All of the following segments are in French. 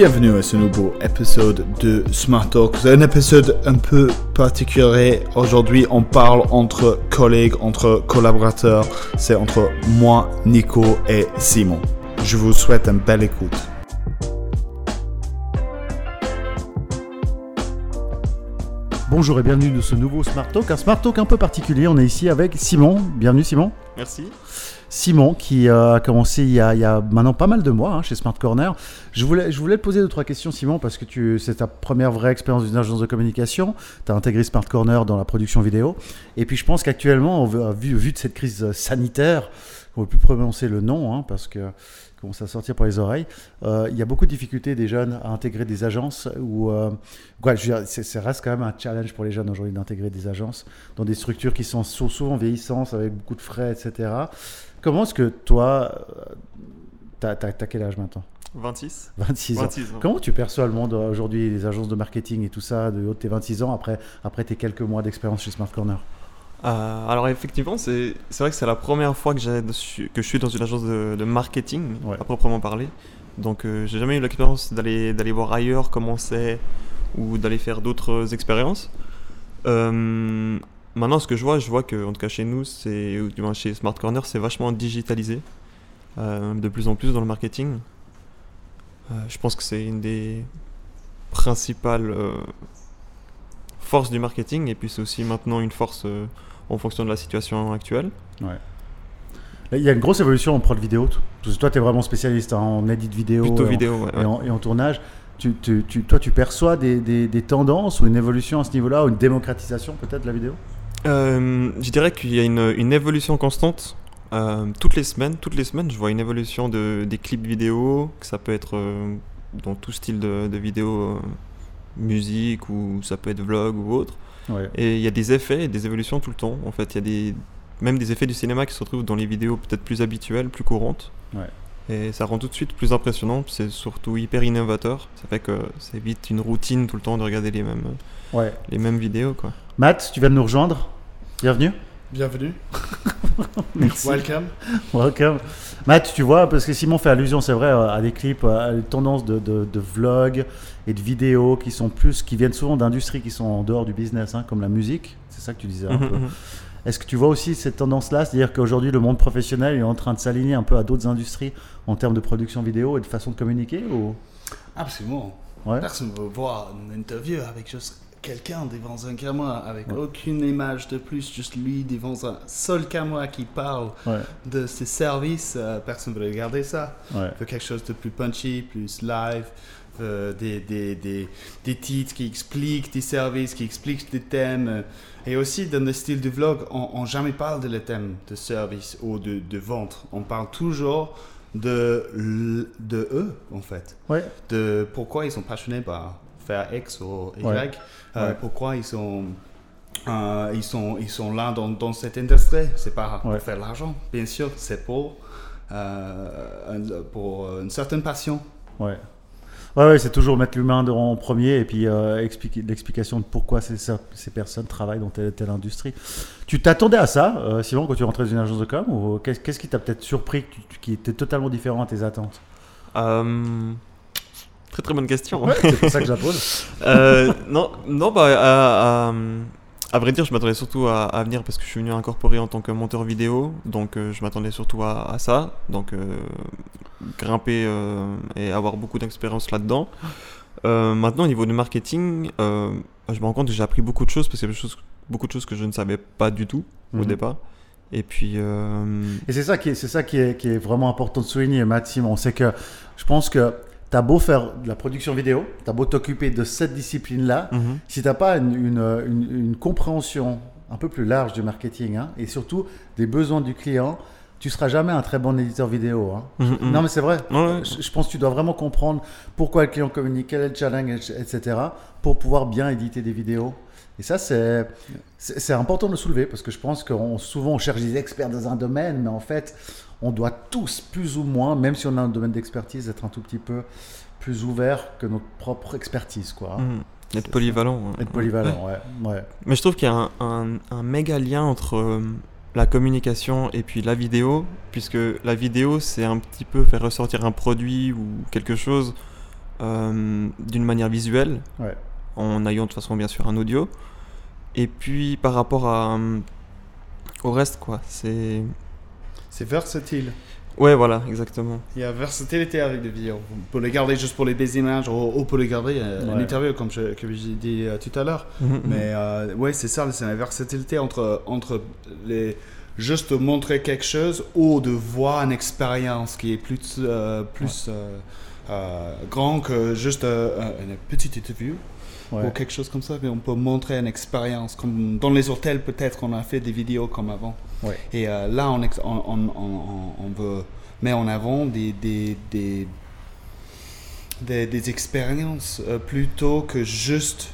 Bienvenue à ce nouveau épisode de Smart Talk. C'est un épisode un peu particulier. Aujourd'hui, on parle entre collègues, entre collaborateurs. C'est entre moi, Nico et Simon. Je vous souhaite une belle écoute. Bonjour et bienvenue dans ce nouveau Smart Talk, un Smart Talk un peu particulier. On est ici avec Simon. Bienvenue Simon. Merci. Simon qui euh, a commencé il y a, il y a maintenant pas mal de mois hein, chez Smart Corner. Je voulais, je voulais te poser deux trois questions Simon parce que tu, c'est ta première vraie expérience d'une agence de communication. Tu as intégré Smart Corner dans la production vidéo. Et puis je pense qu'actuellement, vu, vu de cette crise sanitaire, on ne peut plus prononcer le nom hein, parce que commence à sortir par les oreilles. Euh, il y a beaucoup de difficultés des jeunes à intégrer des agences ou euh, ouais, ça reste quand même un challenge pour les jeunes aujourd'hui d'intégrer des agences dans des structures qui sont sou- souvent vieillissantes avec beaucoup de frais, etc. Comment est-ce que toi, euh, t'as, t'as- t'as quel âge maintenant? 26 26 ans. 26 ans. Comment tu perçois le monde euh, aujourd'hui, les agences de marketing et tout ça, de de tes 26 ans, après, après tes quelques mois d'expérience chez Smart Corner? Euh, alors effectivement, c'est vrai que c'est la première fois que, que je suis dans une agence de, de marketing, Ouais. à proprement parler. Donc euh, j'ai jamais eu l'expérience d'aller voir ailleurs comment c'est ou d'aller faire d'autres expériences. Euh, maintenant, ce que je vois, je vois que en tout cas chez nous, c'est ou du moins chez Smart Corner, c'est vachement digitalisé, de plus en plus dans le marketing. Je pense que c'est une des principales forces du marketing et puis c'est aussi maintenant une force en fonction de la situation actuelle. Là, Il y a une grosse évolution en prod vidéo. Parce que Toi, tu es vraiment spécialiste hein, en edit vidéo. Plutôt et en- vidéo, ouais, et, ouais. en, et en tournage. Tu, tu- tu- toi, tu perçois des, des- des tendances ou une évolution à ce niveau-là, ou une démocratisation peut-être de la vidéo? Euh, je dirais qu'il y a une, une évolution constante. Euh, toutes les semaines, toutes les semaines, je vois une évolution de, des clips vidéo, que ça peut être euh, dans tout style de, de vidéo, musique ou ça peut être vlog ou autre. Ouais. Et il y a des effets et des évolutions tout le temps. En fait, il y a des, même des effets du cinéma qui se retrouvent dans les vidéos peut-être plus habituelles, plus courantes. Ouais. Et ça rend tout de suite plus impressionnant. C'est surtout hyper innovateur. Ça fait que c'est vite une routine tout le temps de regarder les mêmes, Ouais. les mêmes vidéos. Quoi. Matt, tu viens de nous rejoindre. Bienvenue. Bienvenue. Merci. Welcome. Welcome. Matt, tu vois, parce que Simon fait allusion, c'est vrai, à des clips, à des tendances de, de, de vlogs et de vidéos qui sont plus, qui viennent souvent d'industries qui sont en dehors du business, hein, comme la musique. C'est ça que tu disais un Mhm, peu. mhm. Est-ce que tu vois aussi cette tendance-là, c'est-à-dire qu'aujourd'hui le monde professionnel est en train de s'aligner un peu à d'autres industries en termes de production vidéo et de façon de communiquer ou... Absolument. Ouais. Personne ne veut voir une interview avec juste quelqu'un devant un caméra, avec aucune image de plus, juste lui devant un seul caméra qui parle Ouais, de ses services. euh, personne ne veut regarder ça. ouais, Il veut quelque chose de plus punchy, plus live. Euh, des, des, des, des titres qui expliquent des services, qui expliquent des thèmes. euh, Et aussi, dans le style du vlog, on, on jamais parle de le thème de service ou de, de vente. On parle toujours de, de eux, en fait. ouais, De pourquoi ils sont passionnés par faire X ou Y. Ouais. euh, Ouais. Pourquoi ils sont, euh, ils sont, ils sont là dans, dans cette industrie. C'est pas pour faire de l'argent, bien sûr. C'est pour, pour une certaine passion. ouais. Ouais, ouais, c'est toujours mettre l'humain en premier et puis euh, expliquer l'explication de pourquoi ces, ces personnes travaillent dans telle telle industrie. Tu t'attendais à ça, euh, Simon, quand tu rentrais dans une agence de com ou qu'est-ce qu'est-ce qui t'a peut-être surpris, tu- qui était totalement différent à tes attentes? Euh, Très très bonne question. Ouais, c'est pour ça que je la pose. Euh, non, non, bah, à, vrai dire, je m'attendais surtout à, à venir parce que je suis venu incorporer en tant que monteur vidéo, donc euh, je m'attendais surtout à, à ça, donc euh, grimper euh, et avoir beaucoup d'expérience là-dedans. Maintenant, au niveau du marketing, euh, je me rends compte que j'ai appris beaucoup de choses parce qu'il y a beaucoup de choses que je ne savais pas du tout au Mhm. départ. Et puis, Et c'est ça qui est, c'est ça qui est, qui est vraiment important de souligner, Matt Simon. C'est que je pense que tu as beau faire de la production vidéo, tu as beau t'occuper de cette discipline-là, mhm. si tu n'as pas une, une, une- une compréhension un peu plus large du marketing hein, et surtout des besoins du client, tu seras jamais un très bon éditeur vidéo. hein. Mhm, mhm. Non, mais c'est vrai. Ouais. Je, je pense que tu dois vraiment comprendre pourquoi le client communique, quel est le challenge, etc., pour pouvoir bien éditer des vidéos. Et ça, c'est c'est important de le soulever parce que je pense que souvent on cherche des experts dans un domaine, mais en fait, on doit tous, plus ou moins, même si on a un domaine d'expertise, être un tout petit peu plus ouvert que notre propre expertise, quoi. Mhm. Être polyvalent. Être polyvalent, ouais. ouais. Mais je trouve qu'il y a un, un- un méga lien entre euh, la communication et puis la vidéo, puisque la vidéo, c'est un petit peu faire ressortir un produit ou quelque chose euh, d'une manière visuelle, Ouais. en ayant de toute façon bien sûr un audio. Et puis par rapport à, euh, au reste, quoi, c'est. C'est versatile. Ouais, voilà, exactement. Il y a versatilité avec les vidéos. On peut les garder juste pour les belles images ou, ou pour les garder euh, en Ouais. interview, comme je- comme j'ai dit euh, tout à l'heure. Mhm, Mais euh, ouais, c'est ça, c'est la versatilité entre, entre les, juste montrer quelque chose ou de voir une expérience qui est plus, euh, plus euh, euh, grand que juste euh, une petite interview Ouais. ou quelque chose comme ça. Mais on peut montrer une expérience. Comme dans les hôtels, peut-être, on a fait des vidéos comme avant. Ouais. Et euh, là, on, on, on, veut mettre en avant des, des, des, des, des expériences euh, plutôt que juste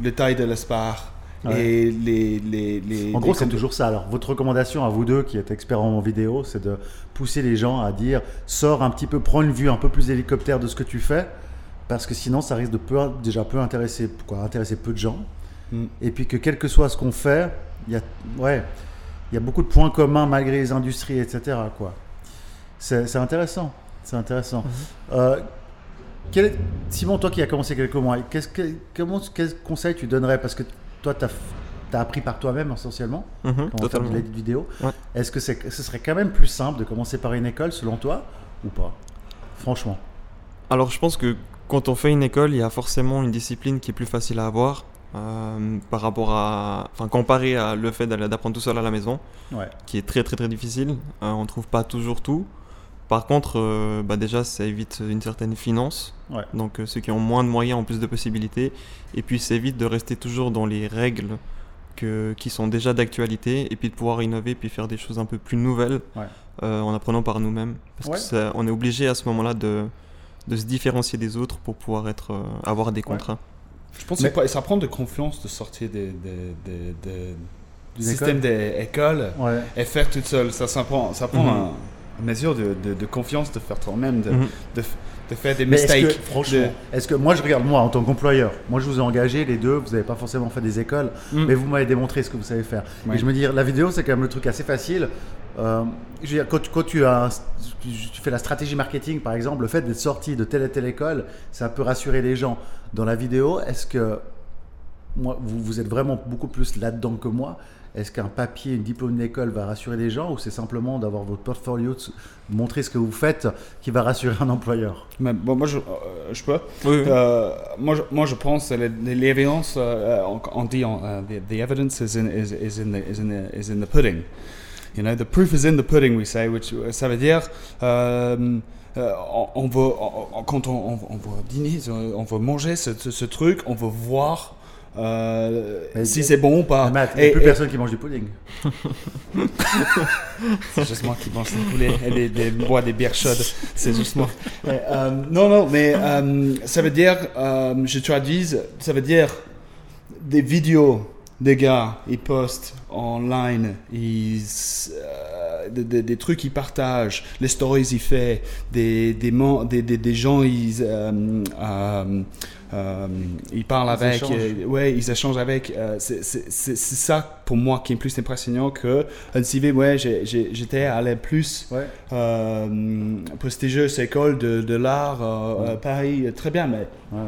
le taille de l'espace Ouais. et les, les, les En gros, c'est toujours ça. Alors, votre recommandation à vous deux qui êtes experts en vidéo, c'est de pousser les gens à dire sors un petit peu, prends une vue un peu plus hélicoptère de ce que tu fais, parce que sinon, ça risque de peu, déjà peu intéresser, quoi, intéresser peu de gens. Mm. Et puis que quel que soit ce qu'on fait, il y a, ouais, il y a beaucoup de points communs malgré les industries, etc. Quoi. C'est, c'est intéressant. C'est intéressant. Euh, quel est- Simon, toi qui as commencé quelques mois, qu'est-ce que, comment, quel conseil tu donnerais? Parce que toi, tu as, appris par toi-même essentiellement Mhm, comment faire de l'édit vidéo. Ouais. Est-ce que c'est, ce serait quand même plus simple de commencer par une école selon toi ou pas? Franchement. Alors je pense que quand on fait une école, il y a forcément une discipline qui est plus facile à avoir euh, par rapport à, enfin comparé à le fait d'apprendre tout seul à la maison, Ouais. qui est très très très difficile. Euh, on trouve pas toujours tout. Par contre, euh, bah déjà ça évite une certaine finance. Ouais. Donc ceux qui ont moins de moyens ont plus de possibilités. Et puis ça évite de rester toujours dans les règles que, qui sont déjà d'actualité et puis de pouvoir innover puis faire des choses un peu plus nouvelles Ouais. en apprenant par nous-mêmes. Parce Ouais. que ça- on est obligé à ce moment-là de, de se différencier des autres pour pouvoir être, euh, avoir des contrats. Je pense Mais- que ça prend de confiance de sortir des, des, des, des- du Des système des écoles Ouais. et faire tout seul. Ça, ça prend, ça prend Mhm. un- une mesure de, de, de confiance de faire toi-même, de, Mhm. de, f- de faire des Mais est-ce mistakes. que, franchement, de- est-ce que moi je regarde moi en tant qu'employeur, moi je vous ai engagé les deux, vous n'avez pas forcément fait des écoles, Mm. mais vous m'avez démontré ce que vous savez faire. Ouais. Et je me dis, la vidéo c'est quand même le truc assez facile. Euh, je veux dire, quand, tu- quand tu, as, tu fais la stratégie marketing par exemple, le fait d'être sorti de telle et telle école, ça peut rassurer les gens. Dans la vidéo, est-ce que moi, vous, vous êtes vraiment beaucoup plus là-dedans que moi? Est-ce qu'un papier, une diplôme d'école va rassurer les gens ou c'est simplement d'avoir votre portfolio, de montrer ce que vous faites qui va rassurer un employeur? Mais bon, moi, je, euh, je peux. Oui, oui. Euh, moi, je, moi, je pense que les- l'évidence, euh, on, on dit, on, euh, the, the evidence is in, is, is, in the, is, in the, is in the pudding. You know, the proof is in the pudding, we say, which euh, ça veut dire, euh, euh, on, on quand on, on, va dîner, on va manger ce, ce, ce truc, on va voir euh, si c'est bon ou pas. Matt, il n'y a plus et- personne qui mange du pudding. C'est juste moi qui mange des poulets et des, bois des bières chaudes. C'est juste moi. Euh, non, non, mais euh, ça veut dire, je traduise, ça veut dire des vidéos des gars, ils postent online, ils, euh, des, trucs qu'ils partagent, les stories ils font, des, des, des, gens ils, euh, euh, ils parlent Ils avec, échangent. euh, ouais, ils échangent avec. euh, c'est ça pour moi qui est plus impressionnant que un CV. Ouais, j'étais allé plus Ouais. euh, prestigieuse école de, de l'art euh, Ouais. euh, Paris, très bien, mais Ouais.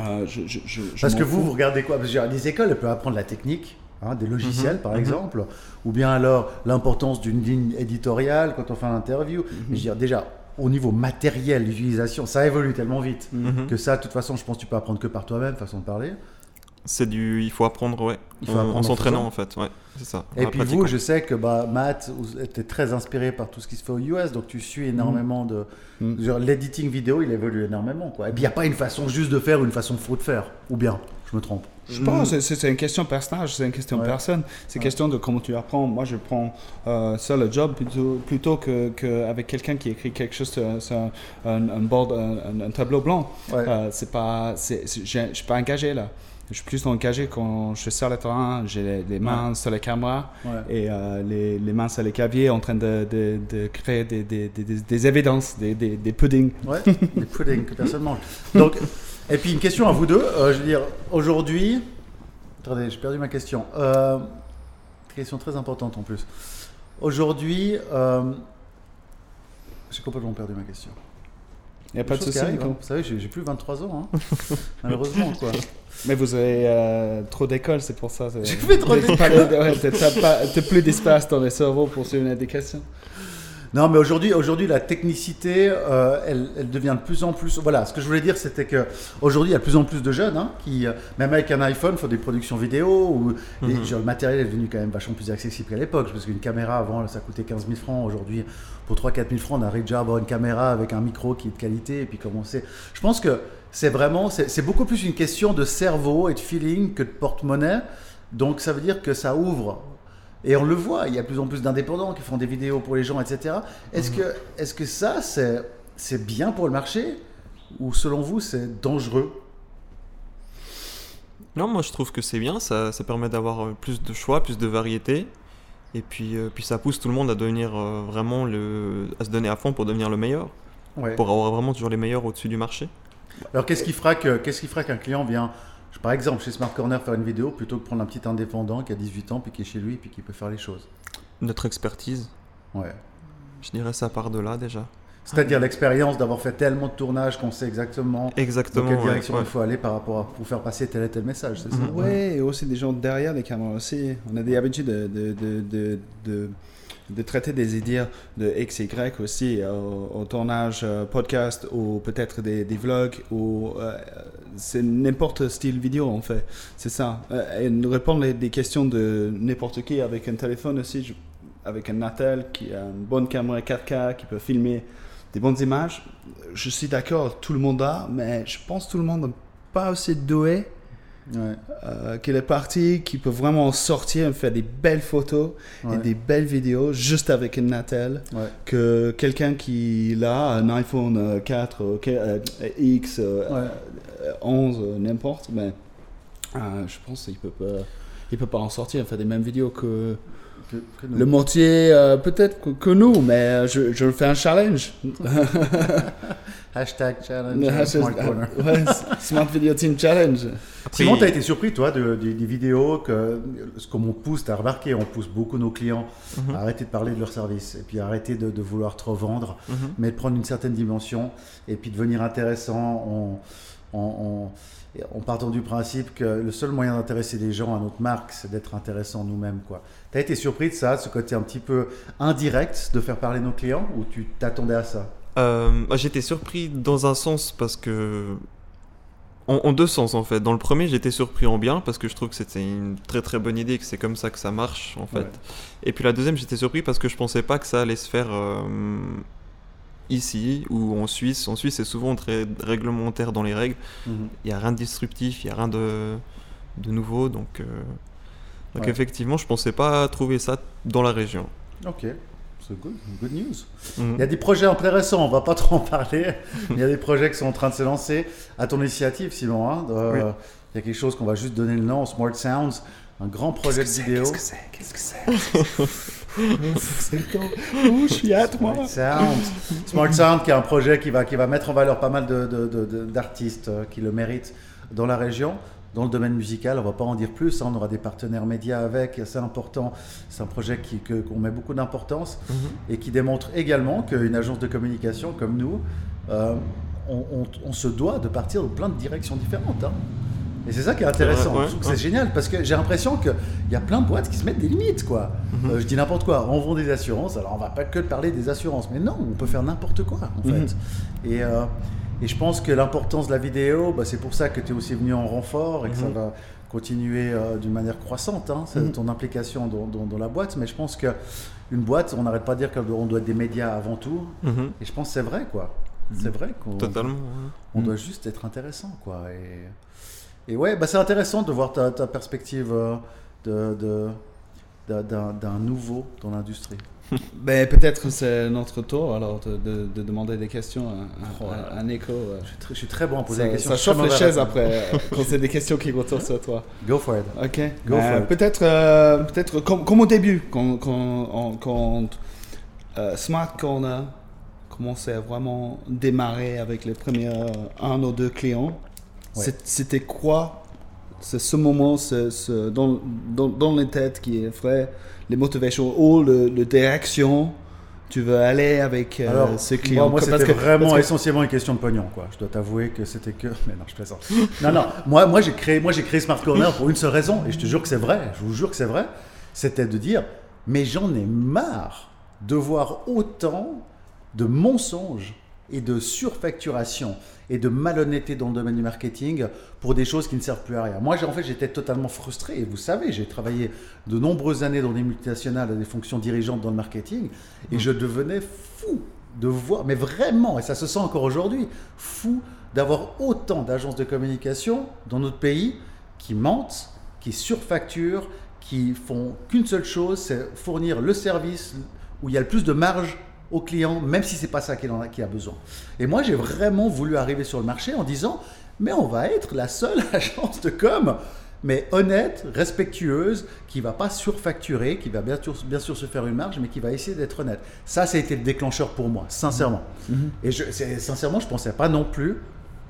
euh, je, je, je, je Parce que vous, fous. vous regardez quoi? Parce que les écoles, elles peuvent apprendre la technique, hein, des logiciels Mhm, par mhm. exemple, ou bien alors l'importance d'une ligne éditoriale quand on fait un interview. Mais je veux dire, déjà, au niveau matériel, l'utilisation, ça évolue tellement vite Mhm. que ça, de toute façon, je pense que tu peux apprendre que par toi-même, façon de parler. C'est du, il faut apprendre, ouais. Il faut en, apprendre en en s'entraînant en fait, ouais, c'est ça. Et puis vous, je sais que bah, Matt, vous êtes très inspiré par tout ce qui se fait aux US, donc tu suis énormément de... Mhm. genre, L'editing vidéo, il évolue énormément. Quoi. Et puis il n'y a pas une façon juste de faire ou une façon faux de faire. Ou bien, je me trompe. Je pense que c'est une question personnage, c'est une question Ouais. de personne. C'est une Ouais. question de comment tu apprends. Moi, je prends euh, ça le job plutôt, plutôt que, que avec quelqu'un qui écrit quelque chose sur, un, un, board, un, un tableau blanc. Ouais. Euh, c'est pas, je suis pas engagé là. Je suis plus engagé quand je suis sur le terrain, j'ai les, les mains sur la caméra Ouais. et euh, les, les mains sur les claviers en train de, de, de créer des, des, des, des- évidences, des, des, des puddings. Ouais, des puddings que personne mange. Donc, et puis une question à vous deux. Euh, je veux dire, aujourd'hui. Attendez, j'ai perdu ma question. Euh, question très importante en plus. Aujourd'hui, euh, j'ai complètement perdu ma question. Il n'y a pas de souci. hein. Vous savez, j'ai plus 23 ans, hein. malheureusement, quoi. Mais vous avez euh, trop d'école, c'est pour ça. J'ai fait trop T'as ouais, t'as- t'as plus d'espace dans le cerveau pour suivre des questions. Non, mais aujourd'hui, aujourd'hui, la technicité, euh, elle, elle devient de plus en plus. Voilà, ce que je voulais dire, c'était que aujourd'hui, il y a de plus en plus de jeunes hein, qui, euh, même avec un iPhone, font des productions vidéo. Ou, et Mhm. genre, le matériel est devenu quand même vachement plus accessible qu'à l'époque, parce qu'une caméra avant, ça coûtait 15 000 francs. Aujourd'hui, pour 3-4 000 francs, on arrive déjà à avoir une caméra avec un micro qui est de qualité, et puis commencer. Je pense que c'est vraiment, c'est beaucoup plus une question de cerveau et de feeling que de porte-monnaie. Donc, ça veut dire que ça ouvre et on le voit, il y a de plus en plus d'indépendants qui font des vidéos pour les gens, etc. Est-ce Mhm. que, est que ça, c'est bien pour le marché Ou selon vous, c'est dangereux? Non, moi je trouve que c'est bien, ça, ça permet d'avoir euh, plus de choix, plus de variété. Et puis, euh, puis ça pousse tout le monde à devenir euh, vraiment le. à se donner à fond pour devenir le meilleur. ouais. Pour avoir vraiment toujours les meilleurs au-dessus du marché. Alors, qu'est-ce qui fera que qu'est-ce qui fera qu'un client vient, je- par exemple, chez Smart Corner faire une vidéo plutôt que prendre un petit indépendant qui a 18 ans, puis qui est chez lui, puis qui peut faire les choses Notre expertise, Ouais. je dirais ça part de là déjà. C'est-à-dire l'expérience d'avoir fait tellement de tournages qu'on sait exactement Exactement. dans quelle direction ouais. il faut aller par rapport à pour faire passer tel et tel message, c'est ça. Ouais, et aussi des gens derrière les caméras aussi. On a des habitudes de, de, de, de, de, traiter des idées de X et Y aussi euh, au, tournage euh, podcast ou peut-être des, vlogs ou euh, c'est n'importe style vidéo en fait. C'est ça. Et répondre les- des questions de n'importe qui avec un téléphone aussi, avec un Natel qui a une bonne caméra 4K qui peut filmer des bonnes images. Je suis d'accord, tout le monde a, mais je pense que tout le monde n'est pas aussi doué Ouais. euh, qu'il est parti, qui peut vraiment sortir et faire des belles photos Ouais. et des belles vidéos juste avec une Natel Ouais. que quelqu'un qui a un iPhone euh, 4, euh, euh, X, euh, Ouais. euh, 11, euh, n'importe, mais euh, je pense qu'il peut pas, il peut pas en sortir et faire des mêmes vidéos que Que- que nous. le moitié, euh, peut-être que, que nous, mais je, je fais un challenge. Hashtag challenge. Hashtag- Corner. ouais, Smart Video Team Challenge. Après, Simon, tu as été surpris, toi, de- de- des vidéos que, ce qu'on pousse, tu as remarqué, on pousse beaucoup nos clients Mhm. à arrêter de parler de leur service et puis arrêter de, de vouloir trop vendre, Mhm. mais de prendre une certaine dimension et puis devenir intéressant en, en, en- en partant du principe que le seul moyen d'intéresser les gens à notre marque, c'est d'être intéressant nous-mêmes. Tu as été surpris de ça, ce côté un petit peu indirect de faire parler nos clients ou tu t'attendais à ça? Euh, bah, j'étais surpris dans un sens parce que. En, en deux sens en fait. Dans le premier, j'étais surpris en bien parce que je trouve que c'était une très très bonne idée, que c'est comme ça que ça marche en fait. Ouais. Et puis la deuxième, j'étais surpris parce que je pensais pas que ça allait se faire euh, ici ou en Suisse. En Suisse, c'est souvent très réglementaire dans les règles. Mhm. Il n'y a rien de disruptif, il n'y a rien de, de nouveau. Donc, euh, donc Ouais. effectivement, je pensais pas trouver ça dans la région. Ok, c'est good, good news. Mhm. Il y a des projets intéressants, on va pas trop en parler. Il y a des projets qui sont en train de se lancer. À ton initiative, Simon, hein, de- Oui. il y a quelque chose qu'on va juste donner le nom, Smart Sounds, un grand projet de vidéo. c'est Qu'est-ce que c'est C'est? Quand Oh, je suis hâte, moi. Smart Sound. Smart Sound, qui est un projet qui va, qui va mettre en valeur pas mal de- de- de- de- d'artistes euh, qui le méritent dans la région. Dans le domaine musical, on va pas en dire plus, hein, on aura des partenaires médias avec, c'est important. C'est un projet qui- que- qu'on met beaucoup d'importance Mhm. et qui démontre également qu'une agence de communication comme nous, euh, on, on- on se doit de partir dans plein de directions différentes. hein. Et c'est ça qui est intéressant. ouais, ouais. c'est génial parce que j'ai l'impression qu'il y a plein de boîtes qui se mettent des limites. quoi. Mhm. Euh, je dis n'importe quoi. On vend des assurances, alors on va pas que parler des assurances. Mais non, on peut faire n'importe quoi en Mhm. fait. Et, euh, et je pense que l'importance de la vidéo, bah, c'est pour ça que tu es aussi venu en renfort et que ça Mhm. va continuer euh, d'une manière croissante, hein, Mhm. ton implication dans, dans- dans la boîte. Mais je pense que une boîte, on n'arrête pas de dire qu'on doit être des médias avant tout. Mhm. Et je pense que c'est vrai, quoi. C'est vrai qu'on on doit juste être intéressant, quoi. Et, et ouais, bah, c'est intéressant de voir ta, ta perspective euh, de, de- d'un nouveau dans l'industrie. Ben, peut-être c'est notre tour alors de, de- de demander des questions à, à- Oh à- à Nico. euh. Je suis très, je suis très bon à poser Ça, des questions. ça chauffe les chaises après euh, quand c'est des questions qui retournent sur toi. Go for it. Ok. Go Euh, for it. peut-être, euh, peut-être comme, comme au début, quand, quand, on- quand euh, Smart Corner commençait à vraiment démarrer avec les premiers un ou deux clients, Ouais. c'était quoi C'est ce moment, ce, ce- dans, dans, dans les têtes qui est vrai, les motivations ou le, le direction tu veux aller avec euh, Alors, ce client Moi, moi, Parce c'était que- vraiment que- essentiellement une question de pognon, quoi. Je dois t'avouer que c'était que. Mais non, je plaisante. non, non. Moi, moi, j'ai créé, moi, j'ai créé Smart Corner pour une seule raison, et je te jure que c'est vrai. Je vous jure que c'est vrai. C'était de dire, mais j'en ai marre de voir autant de mensonges et de surfacturation et de malhonnêteté dans le domaine du marketing pour des choses qui ne servent plus à rien. Moi, en fait, j'étais totalement frustré. Et vous savez, j'ai travaillé de nombreuses années dans des multinationales à des fonctions dirigeantes dans le marketing et je devenais fou de voir, mais vraiment, et ça se sent encore aujourd'hui, fou d'avoir autant d'agences de communication dans notre pays qui mentent, qui surfacturent, qui font qu'une seule chose, c'est fournir le service où il y a le plus de marge au client, même si c'est pas ça qu'il en a, qu'il a besoin. Et moi, j'ai vraiment voulu arriver sur le marché en disant, mais on va être la seule agence de com, mais honnête, respectueuse, qui va pas surfacturer, qui va bien sûr, bien sûr se faire une marge, mais qui va essayer d'être honnête. Ça, ça a été le déclencheur pour moi, sincèrement. Et je, sincèrement, je pensais pas non plus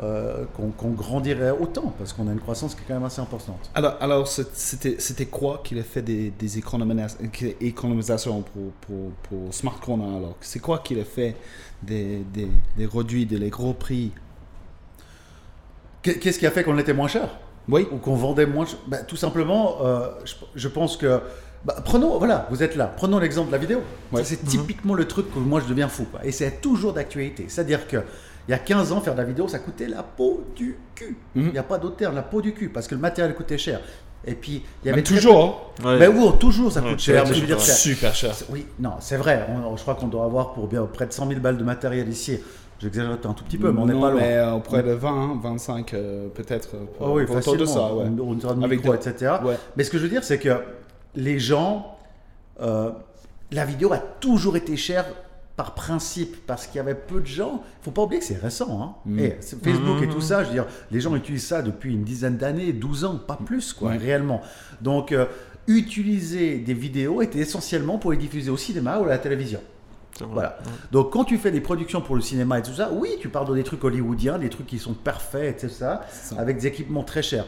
euh, qu'on grandirait autant, parce qu'on a une croissance qui est quand même assez importante. Alors, alors c'était quoi qu'il a fait des, des économis- économisations pour, pour, pour Smart Corner alors? C'est quoi qu'il a fait des, des, des réduits, des gros prix? Qu'est- Qu'est-ce qui a fait qu'on était moins cher? Oui. ou qu'on vendait moins cher Bah, Tout simplement, euh, je, je pense que. Bah, prenons, voilà, vous êtes là. Prenons l'exemple de la vidéo. Ouais. Ça, c'est typiquement le truc que moi je deviens fou. quoi. Et c'est toujours d'actualité. C'est-à-dire que il y a 15 ans, faire de la vidéo, ça coûtait la peau du cul. Il Mhm. n'y a pas d'autre terme, la peau du cul, parce que le matériel coûtait cher. Et puis, il y avait Même très toujours. hein. Ouais. Mais oui, toujours, ça coûte cher. Mais je veux dire, super cher. Oui, non, c'est vrai. On- je crois qu'on doit avoir pour bien près de 100 000 balles de matériel ici. J'exagère un tout petit peu, mais on n'est pas loin. mais euh, auprès de 20, 25 euh, peut-être. Ah oui, facilement. de ça, ouais. On, on dira de Avec micro, de- etc. Ouais. Mais ce que je veux dire, c'est que les gens, euh, la vidéo a toujours été chère par principe, parce qu'il y avait peu de gens. Il faut pas oublier que c'est récent. Hein. Mm. Et Facebook et Mm. tout ça, je veux dire, les gens utilisent ça depuis une dizaine d'années, 12 ans, pas plus, quoi, réellement. Donc, euh, utiliser des vidéos était essentiellement pour les diffuser au cinéma ou à la télévision. Voilà. Donc quand tu fais des productions pour le cinéma et tout ça, oui, tu parles de des trucs hollywoodiens, des trucs qui sont parfaits, etc., avec des équipements très chers.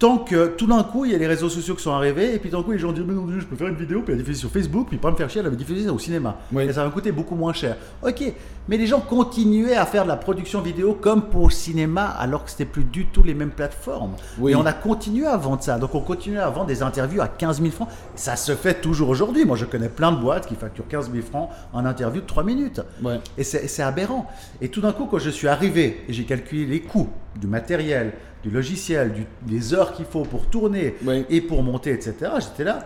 Tant que tout d'un coup, il y a les réseaux sociaux qui sont arrivés, et puis tout d'un coup, les gens disent Mais non, je peux faire une vidéo, puis la diffuser sur Facebook, puis pas me faire chier, la diffuser au cinéma. Oui. Et ça va coûter beaucoup moins cher. Ok, mais les gens continuaient à faire de la production vidéo comme pour le cinéma, alors que c'était plus du tout les mêmes plateformes. Oui. Et on a continué à vendre ça. Donc on continue à vendre des interviews à 15 000 francs. Ça se fait toujours aujourd'hui. Moi, je connais plein de boîtes qui facturent 15 000 francs en interview de 3 minutes. Ouais. Et c'est aberrant. Et tout d'un coup, quand je suis arrivé et j'ai calculé les coûts du matériel, du logiciel, du- des heures qu'il faut pour tourner Oui. et pour monter, etc., j'étais là.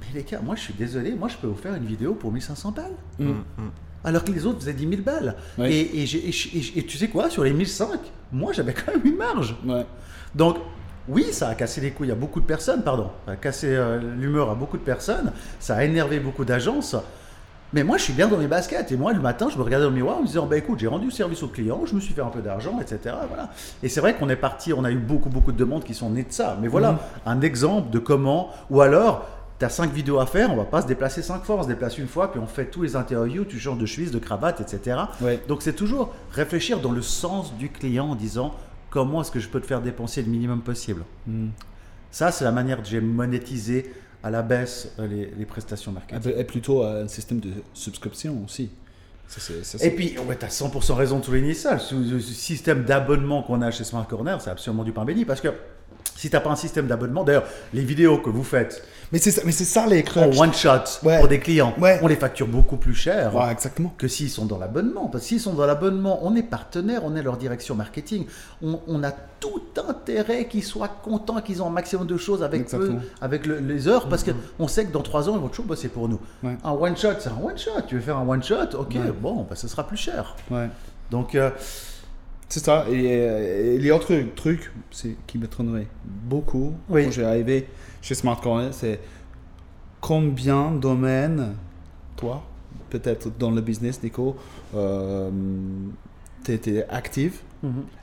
Mais les gars, moi je suis désolé, moi je peux vous faire une vidéo pour 1500 balles. Mm. Mm. Alors que les autres faisaient 10 000 balles. Oui. Et, et j'ai- et je- et je- et tu sais quoi, sur les 1005, moi j'avais quand même une marge. Ouais. Donc, oui, ça a cassé les couilles à beaucoup de personnes, pardon. Ça a cassé euh, l'humeur à beaucoup de personnes. Ça a énervé beaucoup d'agences. Mais moi, je suis bien dans mes baskets. Et moi, le matin, je me regardais dans le miroir en me disant, bah écoute, j'ai rendu service au client, je me suis fait un peu d'argent, etc. Voilà. Et c'est vrai qu'on est parti, on a eu beaucoup, beaucoup de demandes qui sont nées de ça. Mais voilà, Mhm. un exemple de comment, ou alors, tu as cinq vidéos à faire, on va pas se déplacer cinq fois, on se déplace une fois, puis on fait tous les interviews, tu changes de chemise, de cravate, etc. Ouais. Donc c'est toujours réfléchir dans le sens du client en disant comment est-ce que je peux te faire dépenser le minimum possible? Mm. Ça, c'est la manière que j'ai monétisé à la baisse euh, les, les prestations marketing. Et plutôt un système de subscription aussi. Ça, c'est- ça, Et puis, ouais, tu as 100% raison de souligner ça. Ce, ce système d'abonnement qu'on a chez Smart Corner, c'est absolument du pain béni parce que si tu n'as pas un système d'abonnement, d'ailleurs, les vidéos que vous faites Mais c'est ça, mais c'est ça les en crunchs. one shot Ouais. pour des clients, Ouais. on les facture beaucoup plus cher. Ouais, exactement. que s'ils sont dans l'abonnement. Parce que s'ils sont dans l'abonnement, on est partenaire, on est leur direction marketing. On, on a tout intérêt qu'ils soient contents, qu'ils ont un maximum de choses avec, Exactement. avec le- les heures, parce qu'on sait que dans trois ans, ils vont toujours bosser pour nous. Un one shot, c'est un one shot. Tu veux faire un one shot, ok, bon, bah, ce sera plus cher. Donc, euh, C'est ça. Et, euh, et les autres trucs qui me traîneraient beaucoup Oui. quand j'ai arrivé chez Smart Corner, c'est combien de domaines, toi, peut-être dans le business, Nico, euh, tu étais active,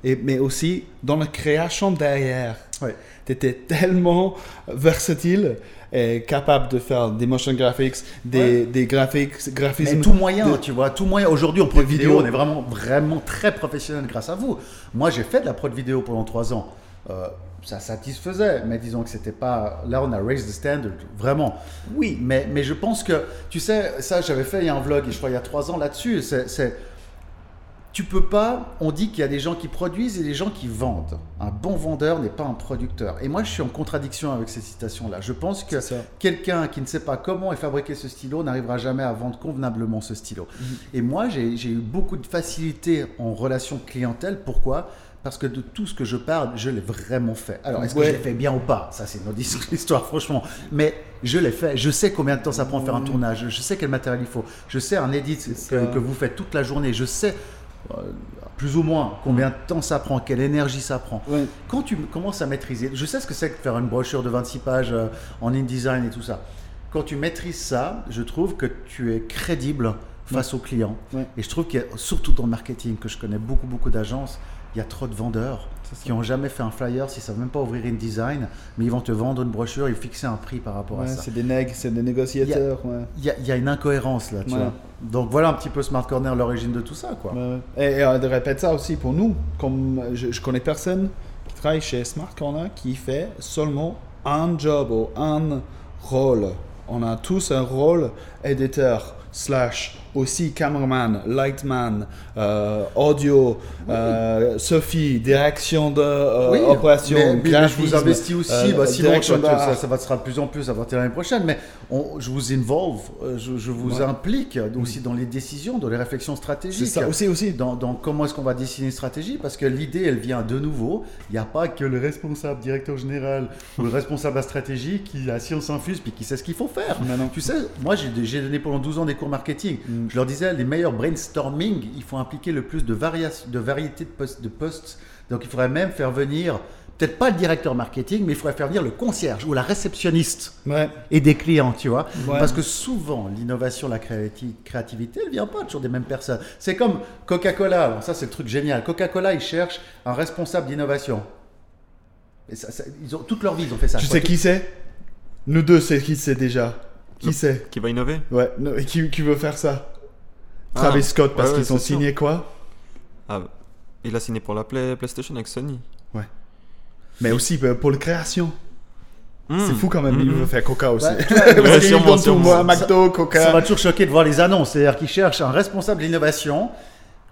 et, mais aussi dans la création derrière. Ouais. Tu étais tellement versatile et capable de faire des motion graphics, des, Ouais. des graphiques, mais graphismes. tout moyen, de- tu vois, tout moyen. Aujourd'hui, on prod vidéo, vidéo. on est vraiment, vraiment très professionnel grâce à vous. Moi, j'ai fait de la prod vidéo pendant trois ans. euh, ça satisfaisait, mais disons que c'était pas. Là, on a raised the standard, vraiment. Oui, mais, mais je pense que, tu sais, ça, j'avais fait il y a un vlog, je crois, il y a trois ans là-dessus. C'est- tu peux pas. On dit qu'il y a des gens qui produisent et des gens qui vendent. Un bon vendeur n'est pas un producteur. Et moi, je suis en contradiction avec ces citations-là. Je pense que quelqu'un qui ne sait pas comment est fabriqué ce stylo n'arrivera jamais à vendre convenablement ce stylo. Et moi, j'ai eu beaucoup de facilité en relation clientèle. Pourquoi? Parce que de tout ce que je parle, je l'ai vraiment fait. Alors, est-ce que je l'ai fait bien ou pas? Ça, c'est une autre histoire, franchement. Mais je l'ai fait. Je sais combien de temps ça prend de faire un tournage. Je sais quel matériel il faut. Je sais un edit que, que vous faites toute la journée. Je sais plus ou moins combien de temps ça prend, quelle énergie ça prend. Ouais. Quand tu commences à maîtriser, je sais ce que c'est que faire une brochure de 26 pages euh, en InDesign et tout ça. Quand tu maîtrises ça, je trouve que tu es crédible face aux clients. Ouais. Et je trouve qu'il y a, surtout dans le marketing, que je connais beaucoup, beaucoup d'agences, il y a trop de vendeurs qui n'ont jamais fait un flyer, ils ne savent même pas ouvrir InDesign, mais ils vont te vendre une brochure et fixer un prix par rapport Ouais, à ça. c'est des nègres, c'est des négociateurs. Il y, a, il y a une incohérence là, tu vois. Donc voilà un petit peu Smart Corner, l'origine de tout ça, quoi. Et, et on répète ça aussi pour nous. Comme je, je connais personne qui travaille chez Smart Corner qui fait seulement un job ou un rôle. On a tous un rôle éditeur slash aussi cameraman, lightman, euh, audio, euh, Sophie, direction de euh, Oui, opération, mais, mais- mais je vous investis aussi, euh, bah, d'art. ça, ça va sera de plus en plus à partir de l'année prochaine, mais on- je vous involve, je, je vous Ouais. implique aussi dans les décisions, dans les réflexions C'est stratégiques. ça aussi, aussi. Dans, dans comment est-ce qu'on va dessiner une stratégie Parce que l'idée, elle vient de nouveau. Il n'y a pas que le responsable directeur général ou le responsable de la stratégie qui a science infuse puis qui sait ce qu'il faut faire. Non, non. Tu sais, moi j'ai j'ai donné pendant 12 ans des cours marketing. Mm. Je leur disais, les meilleurs brainstorming, il faut impliquer le plus de, de variété de postes, de postes. Donc il faudrait même faire venir, peut-être pas le directeur marketing, mais il faudrait faire venir le concierge ou la réceptionniste Ouais. et des clients, tu vois. Ouais. Parce que souvent, l'innovation, la créati- créativité, elle vient pas toujours des mêmes personnes. C'est comme Coca-Cola, alors ça c'est le truc génial. Coca-Cola, ils cherchent un responsable d'innovation. Et ça- ça- ils ont, toute leur vie, ils ont fait ça. Tu Quoi. sais qui c'est? Nous deux, c'est qui c'est déjà? Qui c'est? Qui va innover? Ouais, non, et qui, qui veut faire ça? Ah, Travis Scott, parce ouais, ouais, qu'ils ont c'est sûr. signé quoi? Ah, il a signé pour la Play- PlayStation avec Sony. Mais aussi euh, pour la création. C'est Hmm. fou quand même, Hmm, il hmm. veut faire Coca aussi. Ouais, Ouais, sûrement, tout, sûrement. moi, McDo, Coca. Ça va toujours choquer de voir les annonces. C'est-à-dire qu'ils cherchent un responsable d'innovation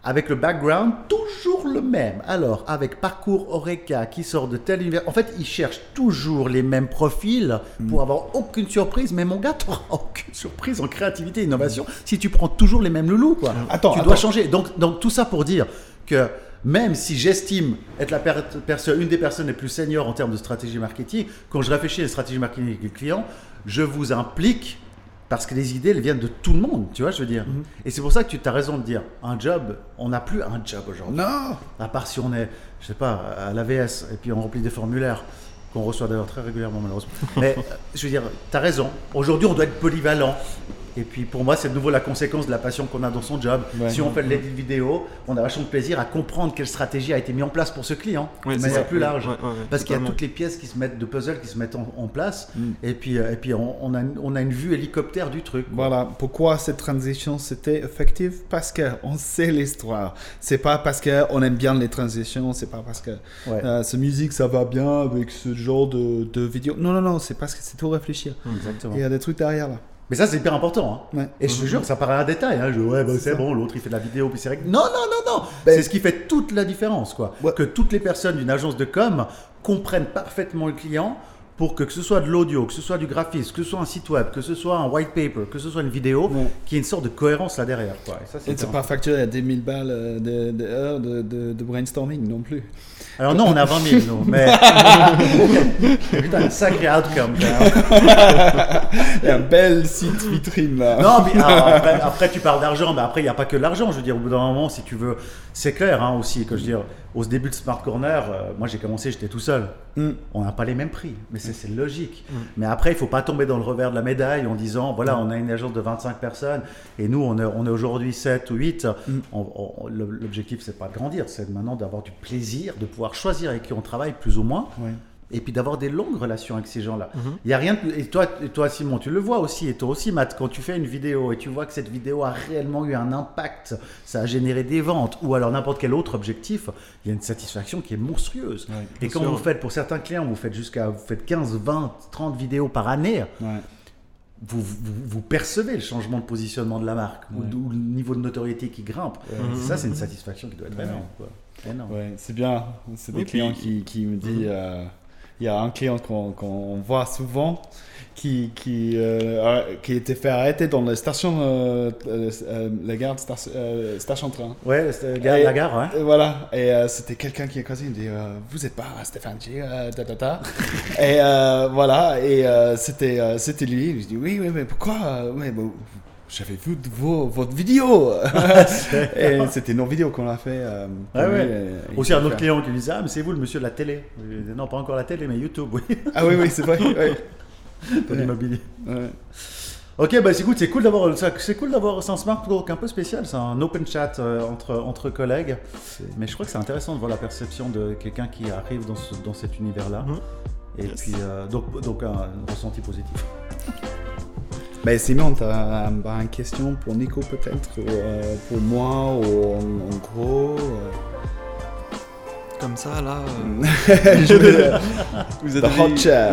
avec le background toujours le même. Alors, avec parcours Oreca qui sort de tel univers. En fait, ils cherchent toujours les mêmes profils pour avoir aucune surprise. Mais mon gars, tu aucune surprise en créativité et innovation si tu prends toujours les mêmes loulous. Quoi. Attends, tu attends. dois changer. Donc, donc, tout ça pour dire que même si j'estime être la per- personne, une des personnes les plus seniors en termes de stratégie marketing, quand je réfléchis à la stratégie marketing le client, je vous implique parce que les idées, elles viennent de tout le monde, tu vois, je veux dire. Mhm. Et c'est pour ça que tu as raison de dire, un job, on n'a plus un job aujourd'hui. Non À part si on est, je sais pas, à l'AVS et puis on remplit des formulaires qu'on reçoit d'ailleurs très régulièrement malheureusement. Mais euh, je veux dire, tu as raison. Aujourd'hui, on doit être polyvalent. Et puis pour moi, c'est de nouveau la conséquence de la passion qu'on a dans son job. Ouais. Si on fait de l'édit vidéo, on a vachement de plaisir à comprendre quelle stratégie a été mise en place pour ce client Oui, de c'est manière ça. plus large. Ouais, ouais, ouais, Parce qu'il y a toutes les pièces qui se mettent de puzzle qui se mettent en, en place. Mm. Et puis, euh, et puis on, on a, une- on a une vue hélicoptère du truc. Voilà, pourquoi cette transition c'était effective? Parce qu'on sait l'histoire. C'est pas parce qu'on aime bien les transitions, c'est pas parce que Ouais. euh, ce musique ça va bien avec ce genre de, de vidéo. Non, non, non, c'est parce que c'est tout réfléchir. Exactement. Il y a des trucs derrière là. Mais ça, c'est hyper important. hein. Ouais. Et je te jure, ça paraît un détail. Hein. Je, ouais, bah, c'est bon, l'autre il fait de la vidéo, puis c'est vrai. que- Non, non, non, non. Ben- c'est ce qui fait toute la différence, quoi. Ouais. Que toutes les personnes d'une agence de com comprennent parfaitement le client pour que, que ce soit de l'audio, que ce soit du graphisme, que ce soit un site web, que ce soit un white paper, que ce soit une vidéo, Ouais. qu'il y ait une sorte de cohérence là derrière, quoi. Et ça, c'est pas facturé à 10 000 balles euh, de, de heures de, de- de brainstorming non plus. Alors non, on a 20 000, nous, mais... Putain, un sacré outcome. Il y a un bel site vitrine là. Non, mais alors, après, après, tu parles d'argent, mais après, il n'y a pas que l'argent. Je veux dire, au bout d'un moment, si tu veux, c'est clair hein, aussi que je veux dire, au début de Smart Corner, euh, moi j'ai commencé, j'étais tout seul. Mm. On n'a pas les mêmes prix, mais c'est c'est logique. Mais après, il faut pas tomber dans le revers de la médaille en disant, voilà, on a une agence de 25 personnes et nous, on est, on est aujourd'hui 7 ou 8. Mm. On- on- le- L'objectif, c'est pas de grandir, c'est maintenant d'avoir du plaisir, de pouvoir choisir avec qui on travaille plus ou moins. Et puis d'avoir des longues relations avec ces gens-là. Mhm. Il y a rien de et toi et toi Simon, tu le vois aussi et toi aussi Matt quand tu fais une vidéo et tu vois que cette vidéo a réellement eu un impact, ça a généré des ventes ou alors n'importe quel autre objectif, il y a une satisfaction qui est monstrueuse. Ouais, et quand sûr. vous faites pour certains clients, vous faites jusqu'à vous faites 15, 20, 30 vidéos par année, Ouais. vous, vous, vous percevez le changement de positionnement de la marque ou- Ouais. ou le niveau de notoriété qui grimpe. Mhm. Ça c'est une satisfaction qui doit être énorme c'est bien. C'est des Oui, clients puis- qui, qui me disent. euh, Il y a un client qu'on qu'on voit souvent qui, qui, euh, qui était fait arrêter dans la station, euh, euh, euh, la gare de station, euh, station train. Ouais, c'est- gare- Et- la gare, ouais. Et voilà, et c'était quelqu'un qui a causé, il me dit Vous êtes pas Stéphane G, ta, ta, ta. Et voilà, et c'était c'était lui. Je dis Oui, oui, mais pourquoi J'avais vu vos, votre vidéo Et c'était nos vidéos qu'on a fait. euh, Ah ouais. et- et Aussi un autre client qui disait Ah, mais c'est vous le monsieur de la télé dis, Non, pas encore la télé, mais YouTube, oui, Ah oui, oui, c'est vrai. pour l'immobilier. Ouais. Ok, bah c'est cool, c'est cool d'avoir c'est cool d'avoir un smart talk un peu spécial, c'est un open chat euh, entre, entre collègues. Mais je crois que c'est intéressant de voir la perception de quelqu'un qui arrive dans, ce- dans cet univers-là. Mhm. Et Yes. puis, euh, donc, donc un ressenti positif. Ben Simon, tu as une question pour Nico peut-être, ou euh, pour moi, ou en, en gros. euh, Comme ça, là. euh, vais- vous, avez,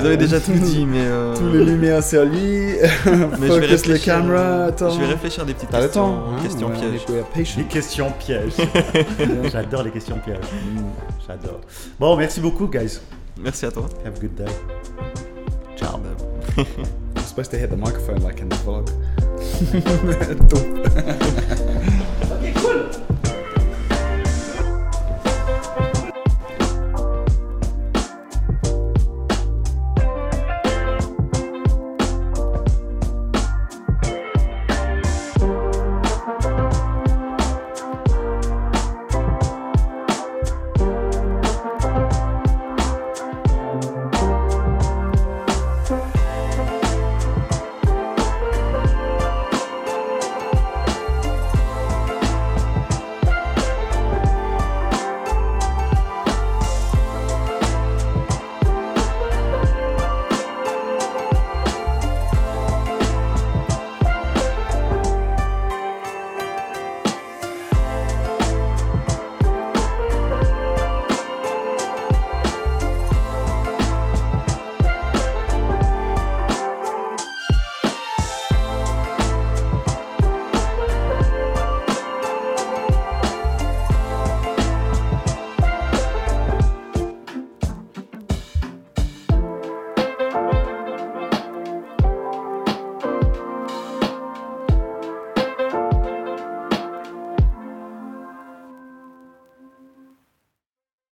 vous déjà tout dit, mais. euh, Tous les lumières sur lui, mais je vais focus le réfléchir- caméra, attends. Je vais réfléchir à des petites questions, temps hein, questions ouais, pièges. Les questions pièges. J'adore les questions pièges. Mm, J'adore. Bon, merci beaucoup, guys. Merci à toi. Have a good day. Ciao. Supposed to hit the microphone like in the vlog.